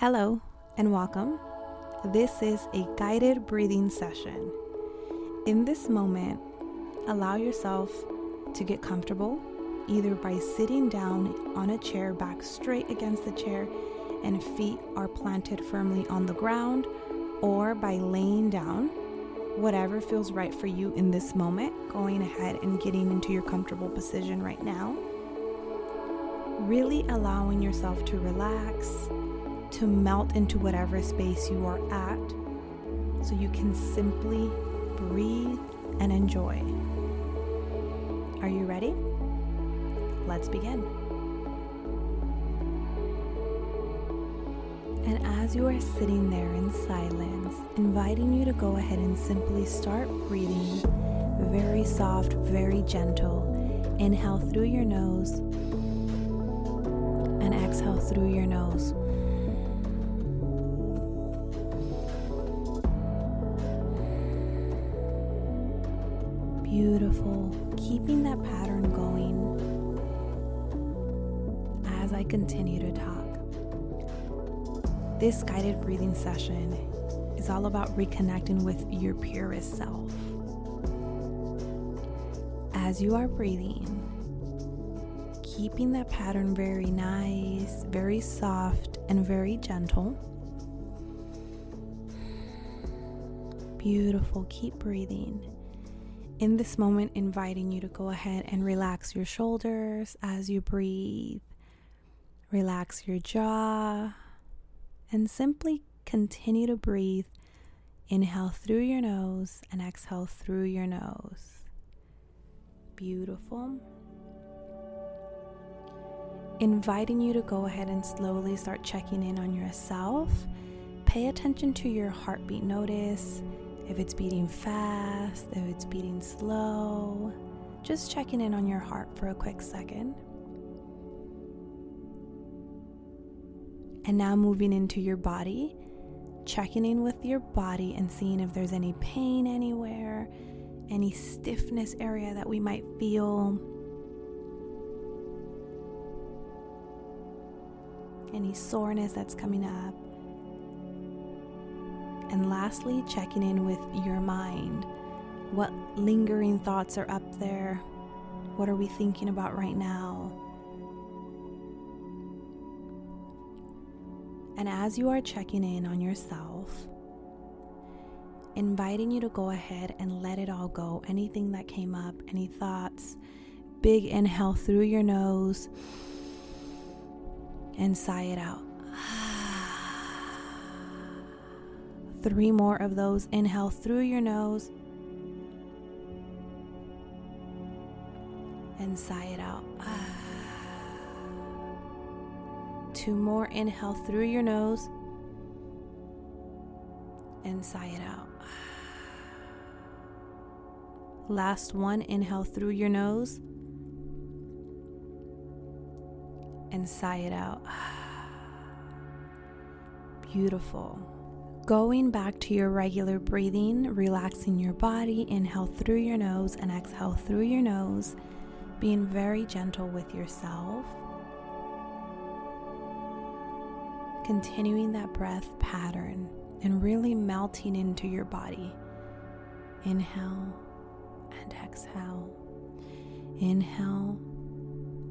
Hello and welcome. This is a guided breathing session. In this moment, allow yourself to get comfortable either by sitting down on a chair back straight against the chair and feet are planted firmly on the ground or by laying down, whatever feels right for you in this moment, going ahead and getting into your comfortable position right now. Really allowing yourself to relax, to melt into whatever space you are at, so you can simply breathe and enjoy. Are you ready? Let's begin. And as you are sitting there in silence, inviting you to go ahead and simply start breathing very soft, very gentle. Inhale through your nose and exhale through your nose. Beautiful. Keeping that pattern going as I continue to talk. This guided breathing session is all about reconnecting with your purest self. As you are breathing, keeping that pattern very nice, very soft, and very gentle. Beautiful. Keep breathing. In this moment, inviting you to go ahead and relax your shoulders as you breathe, relax your jaw, and simply continue to breathe. Inhale through your nose and exhale through your nose. Beautiful. Inviting you to go ahead and slowly start checking in on yourself. Pay attention to your heartbeat. Notice if it's beating fast, if it's beating slow. Just checking in on your heart for a quick second. And now moving into your body, checking in with your body and seeing if there's any pain anywhere, any stiffness area that we might feel, any soreness that's coming up. And lastly, checking in with your mind. What lingering thoughts are up there? What are we thinking about right now? And as you are checking in on yourself, inviting you to go ahead and let it all go. Anything that came up, any thoughts, big inhale through your nose and sigh it out. Three more of those. Inhale through your nose and sigh it out. Two more. Inhale through your nose and sigh it out. Last one. Inhale through your nose and sigh it out. Beautiful. Going back to your regular breathing, relaxing your body. Inhale through your nose and exhale through your nose. Being very gentle with yourself. continuing that breath pattern and really melting into your body. Inhale and exhale. Inhale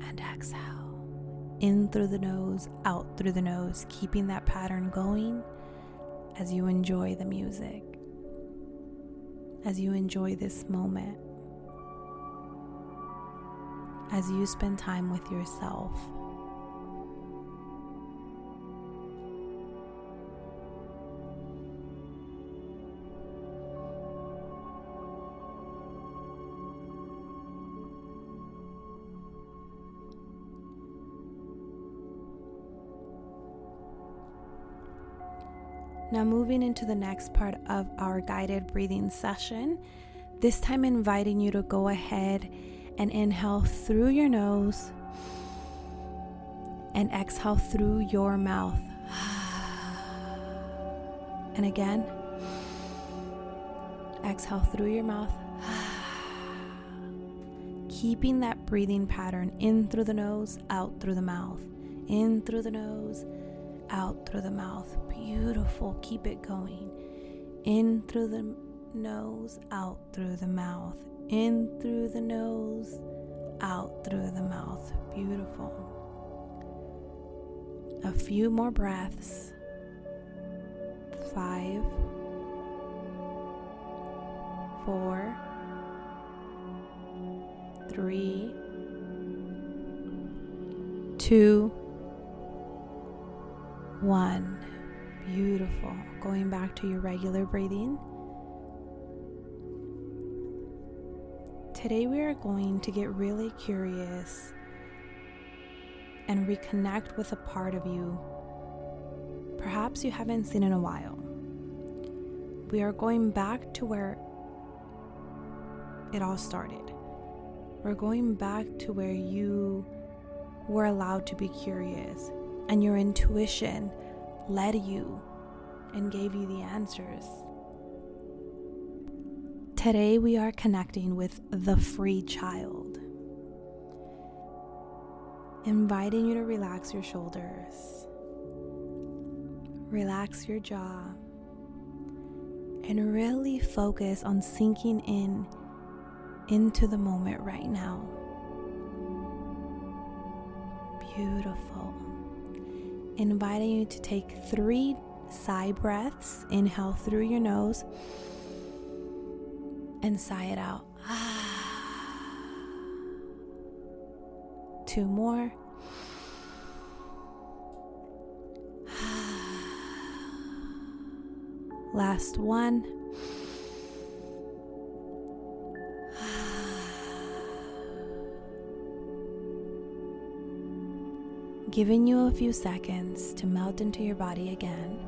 and exhale. In through the nose, out through the nose, keeping that pattern going as you enjoy the music, as you enjoy this moment, as you spend time with yourself. Now, moving into the next part of our guided breathing session, this time inviting you to go ahead and inhale through your nose and exhale through your mouth. And again, exhale through your mouth. Keeping that breathing pattern in through the nose, out through the mouth, in through the nose, out through the mouth. Beautiful. Keep it going. In through the nose, out through the mouth. In through the nose, out through the mouth. Beautiful. A few more breaths. Five, four, three, two, one. Beautiful. Going back to your regular breathing. Today, we are going to get really curious and reconnect with a part of you perhaps you haven't seen in a while. We are going back to where it all started. We're going back to where you were allowed to be curious and your intuition led you and gave you the answers. Today, we are connecting with the free child, inviting you to relax your shoulders, relax your jaw, and really focus on sinking in into the moment right now. Beautiful. Inviting you to take three sigh breaths. Inhale through your nose and sigh it out. Two more. Last one. Giving you a few seconds to melt into your body again.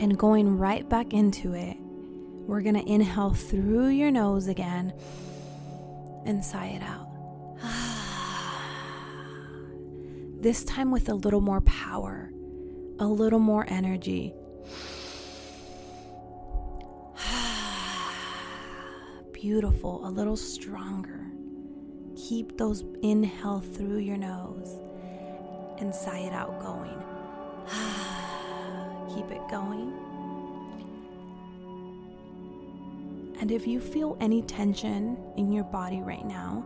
and going right back into it, we're to inhale through your nose again and sigh it out. this time with a little more power, a little more energy. Beautiful, a little stronger. Keep those inhale through your nose and sigh it out going. keep it going. And if you feel any tension in your body right now,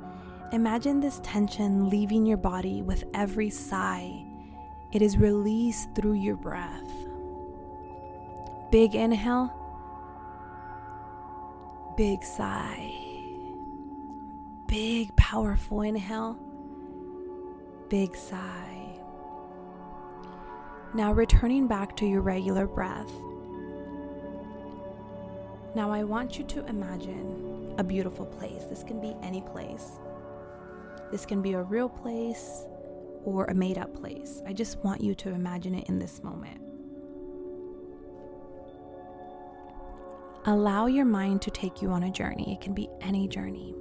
imagine this tension leaving your body with every sigh. It is released through your breath. Big inhale, big sigh. Big, powerful inhale, big sigh. Now, returning back to your regular breath. Now, I want you to imagine a beautiful place. This can be any place. This can be a real place or a made up place. I just want you to imagine it in this moment. Allow your mind to take you on a journey. It can be any journey.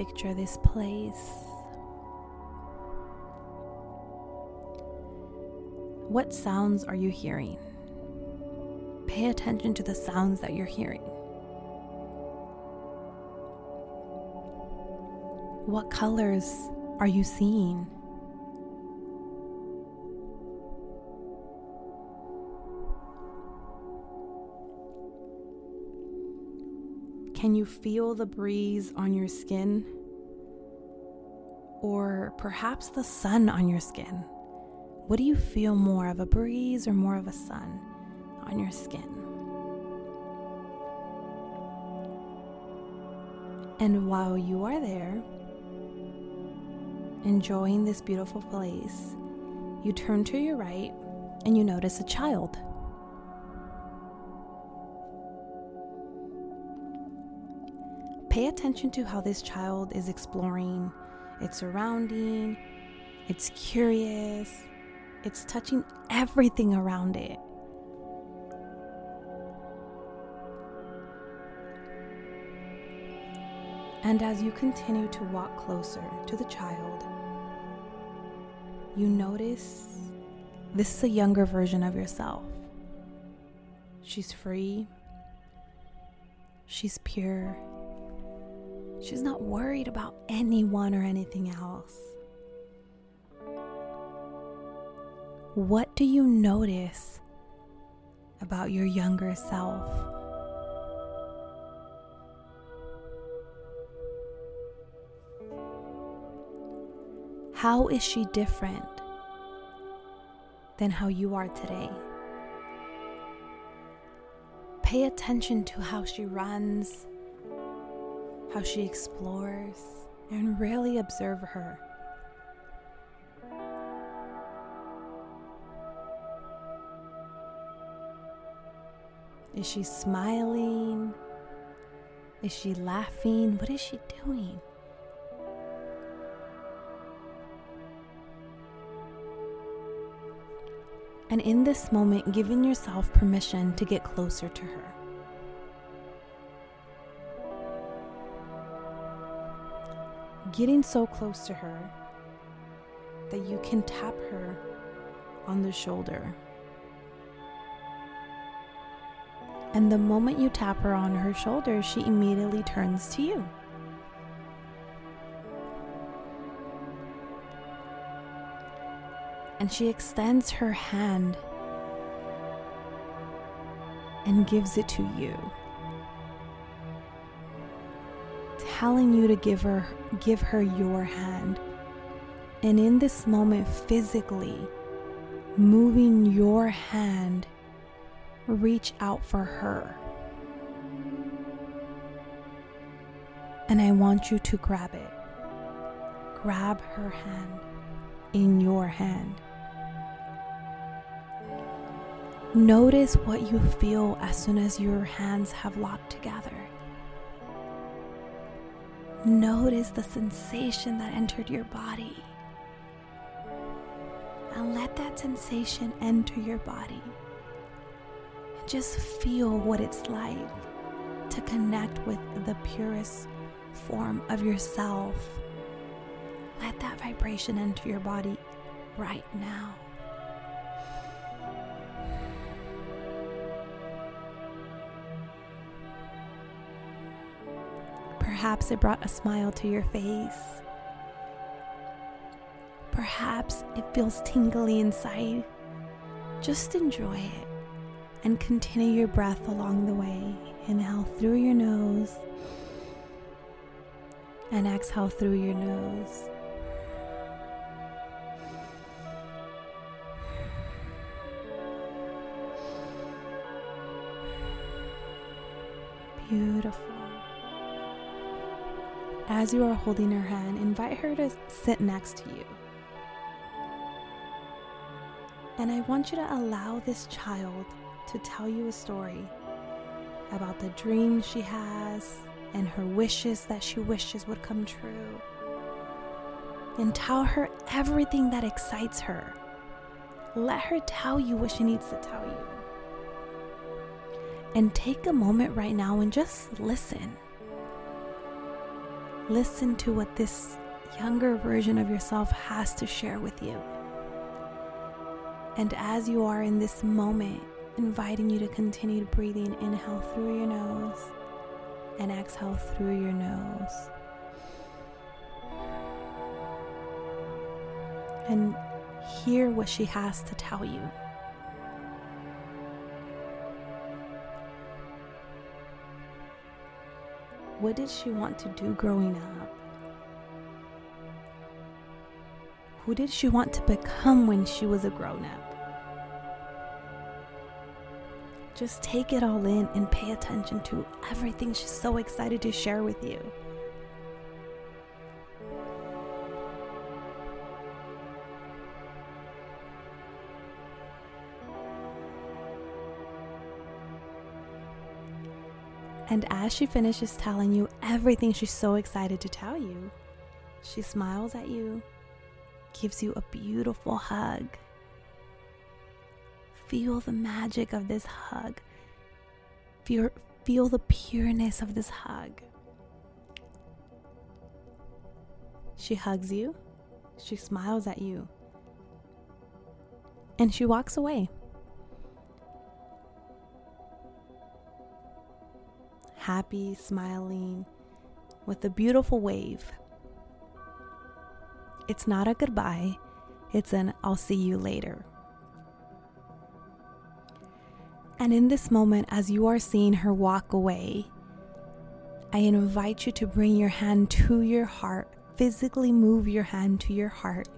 Picture this place What sounds are you hearing? Pay attention to the sounds that you're hearing. What colors are you seeing? Can you feel the breeze on your skin? Or perhaps the sun on your skin? What do you feel more of a breeze or more of a sun on your skin? And while you are there, enjoying this beautiful place, you turn to your right and you notice a child. Pay attention to how this child is exploring its surrounding, it's curious, it's touching everything around it. And as you continue to walk closer to the child, you notice this is a younger version of yourself. She's free, she's pure, She's not worried about anyone or anything else. What do you notice about your younger self? How is she different than how you are today? Pay attention to how she runs, how she explores, and really observe her. Is she smiling? Is she laughing? What is she doing? And in this moment, giving yourself permission to get closer to her. Getting so close to her that you can tap her on the shoulder. And the moment you tap her on her shoulder, she immediately turns to you. And she extends her hand and gives it to you. Telling you to give her give her your hand. And in this moment physically moving your hand reach out for her. And I want you to grab it. Grab her hand in your hand. Notice what you feel as soon as your hands have locked together. Notice the sensation that entered your body. And let that sensation enter your body. And Just feel what it's like to connect with the purest form of yourself. Let that vibration enter your body right now. Perhaps it brought a smile to your face. Perhaps it feels tingly inside. Just enjoy it and continue your breath along the way. Inhale through your nose and exhale through your nose. Beautiful. As you are holding her hand, invite her to sit next to you. And I want you to allow this child to tell you a story about the dreams she has and her wishes that she wishes would come true. And tell her everything that excites her. Let her tell you what she needs to tell you. And take a moment right now and just listen. Listen to what this younger version of yourself has to share with you. And as you are in this moment, inviting you to continue breathing, inhale through your nose and exhale through your nose. And hear what she has to tell you. What did she want to do growing up? Who did she want to become when she was a grown up? Just take it all in and pay attention to everything she's so excited to share with you. And as she finishes telling you everything she's so excited to tell you, she smiles at you, gives you a beautiful hug. Feel the magic of this hug. Feel, feel the pureness of this hug. She hugs you, she smiles at you, and she walks away. Happy, smiling, with a beautiful wave. It's not a goodbye, it's an I'll see you later. And in this moment, as you are seeing her walk away, I invite you to bring your hand to your heart, physically move your hand to your heart,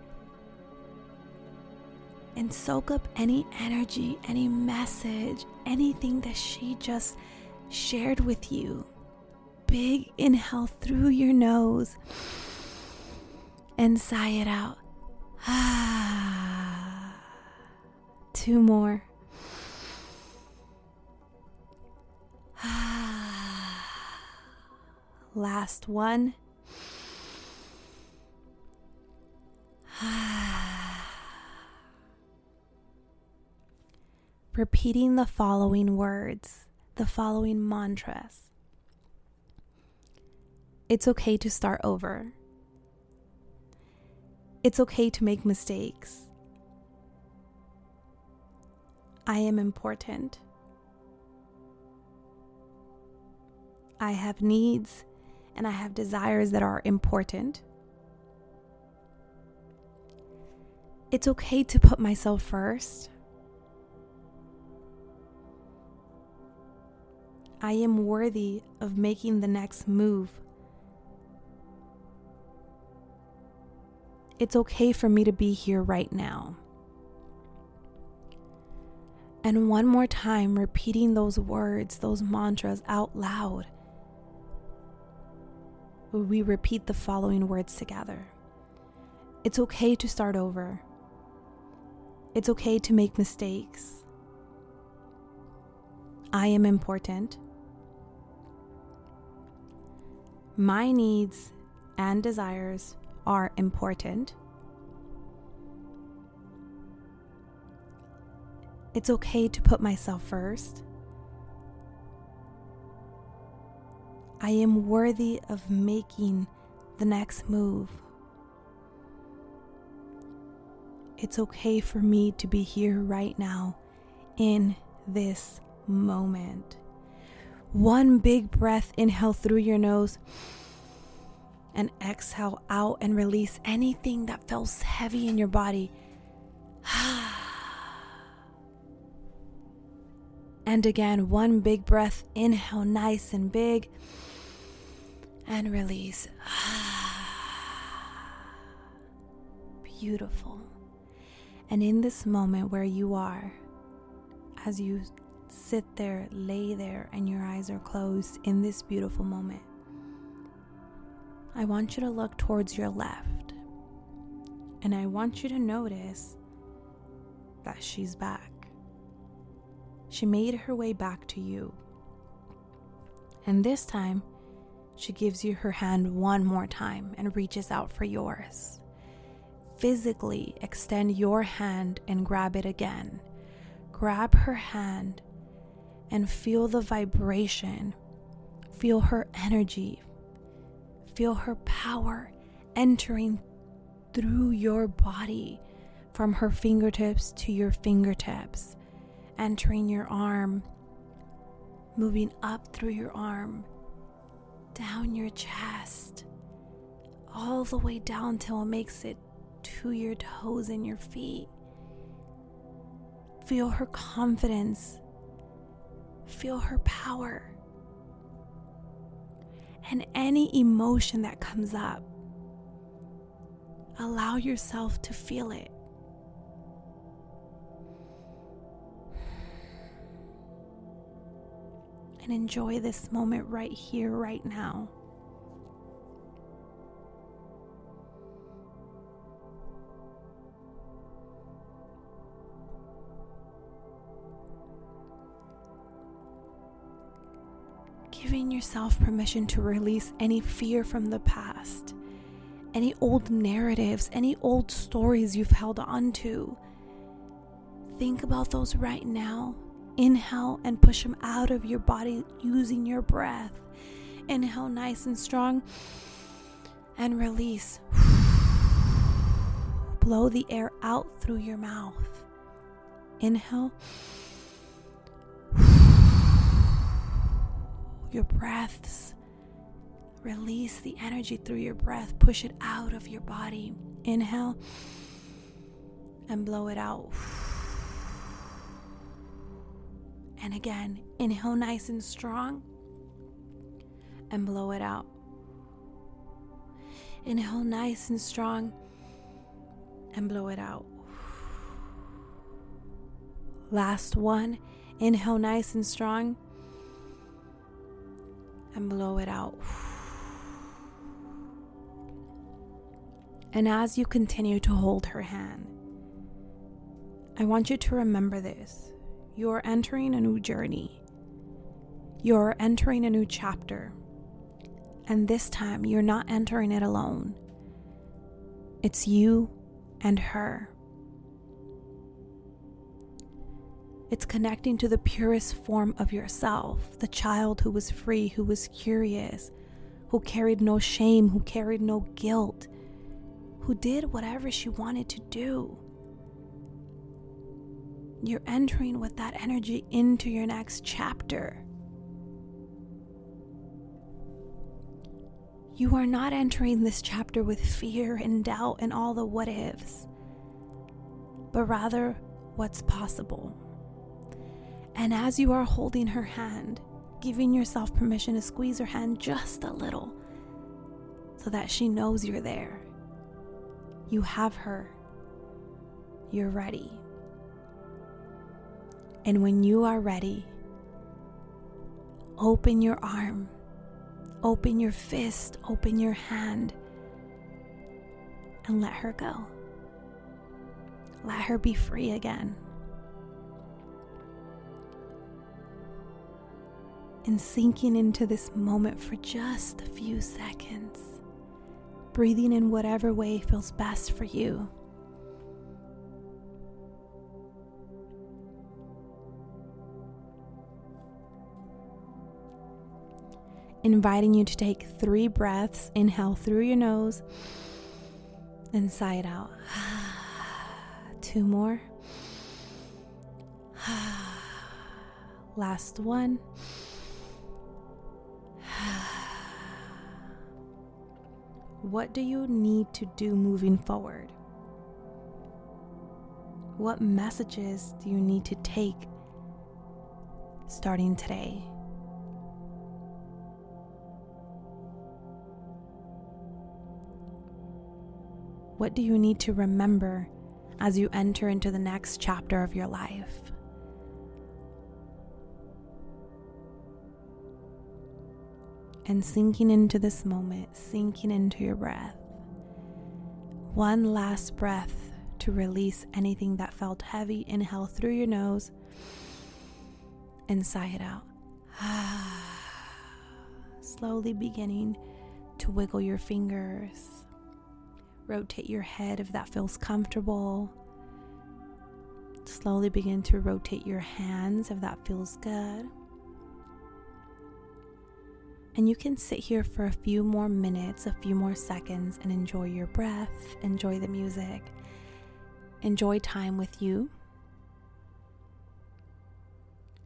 and soak up any energy, any message, anything that she just shared with you. Big inhale through your nose and sigh it out. Two more. Last one. Repeating the following words, the following mantras. It's okay to start over. It's okay to make mistakes. I am important. I have needs and I have desires that are important. It's okay to put myself first. I am worthy of making the next move. It's okay for me to be here right now. And one more time, repeating those words, those mantras out loud we repeat the following words together It's okay to start over. It's okay to make mistakes. I am important. My needs and desires are important. It's okay to put myself first. I am worthy of making the next move. It's okay for me to be here right now in this moment. One big breath, inhale through your nose and exhale out and release anything that feels heavy in your body. and again, one big breath, inhale nice and big and release. Beautiful. And in this moment where you are, as you sit there, lay there, and your eyes are closed in this beautiful moment, I want you to look towards your left. And I want you to notice that she's back. She made her way back to you. And this time, she gives you her hand one more time and reaches out for yours. Physically extend your hand and grab it again. Grab her hand and feel the vibration. Feel her energy. Feel her power entering through your body from her fingertips to your fingertips, entering your arm, moving up through your arm down your chest, all the way down till it makes it to your toes and your feet. Feel her confidence, feel her power. And any emotion that comes up, allow yourself to feel it. and enjoy this moment right here, right now. Giving yourself permission to release any fear from the past, any old narratives, any old stories you've held on to. Think about those right now Inhale and push them out of your body using your breath. Inhale nice and strong and release. Blow the air out through your mouth. Inhale. Your breaths Release the energy through your breath. Push it out of your body. Inhale and blow it out. And again, inhale nice and strong and blow it out. Inhale nice and strong and blow it out. Last one. Inhale nice and strong and blow it out. And as you continue to hold her hand, I want you to remember this. You're entering a new journey. You're entering a new chapter. And this time, you're not entering it alone. It's you and her. It's connecting to the purest form of yourself, the child who was free, who was curious, who carried no shame, who carried no guilt, who did whatever she wanted to do. You're entering with that energy into your next chapter. You are not entering this chapter with fear and doubt and all the what ifs, but rather what's possible. And as you are holding her hand, giving yourself permission to squeeze her hand just a little so that she knows you're there. You have her. You're ready. And when you are ready, open your arm, open your fist, open your hand, and let her go. Let her be free again. And sinking into this moment for just a few seconds breathing in whatever way feels best for you. Inviting you to take three breaths. Inhale through your nose and sigh it out. Two more. Last one. What do you need to do moving forward? What messages do you need to take starting today? What do you need to remember as you enter into the next chapter of your life? And sinking into this moment, sinking into your breath. One last breath to release anything that felt heavy. Inhale through your nose and sigh it out. Slowly beginning to wiggle your fingers. Rotate your head if that feels comfortable. Slowly begin to rotate your hands if that feels good. And you can sit here for a few more minutes, a few more seconds, and enjoy your breath, enjoy the music, enjoy time with you.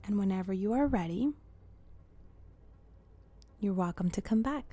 And whenever you are ready, you're welcome to come back.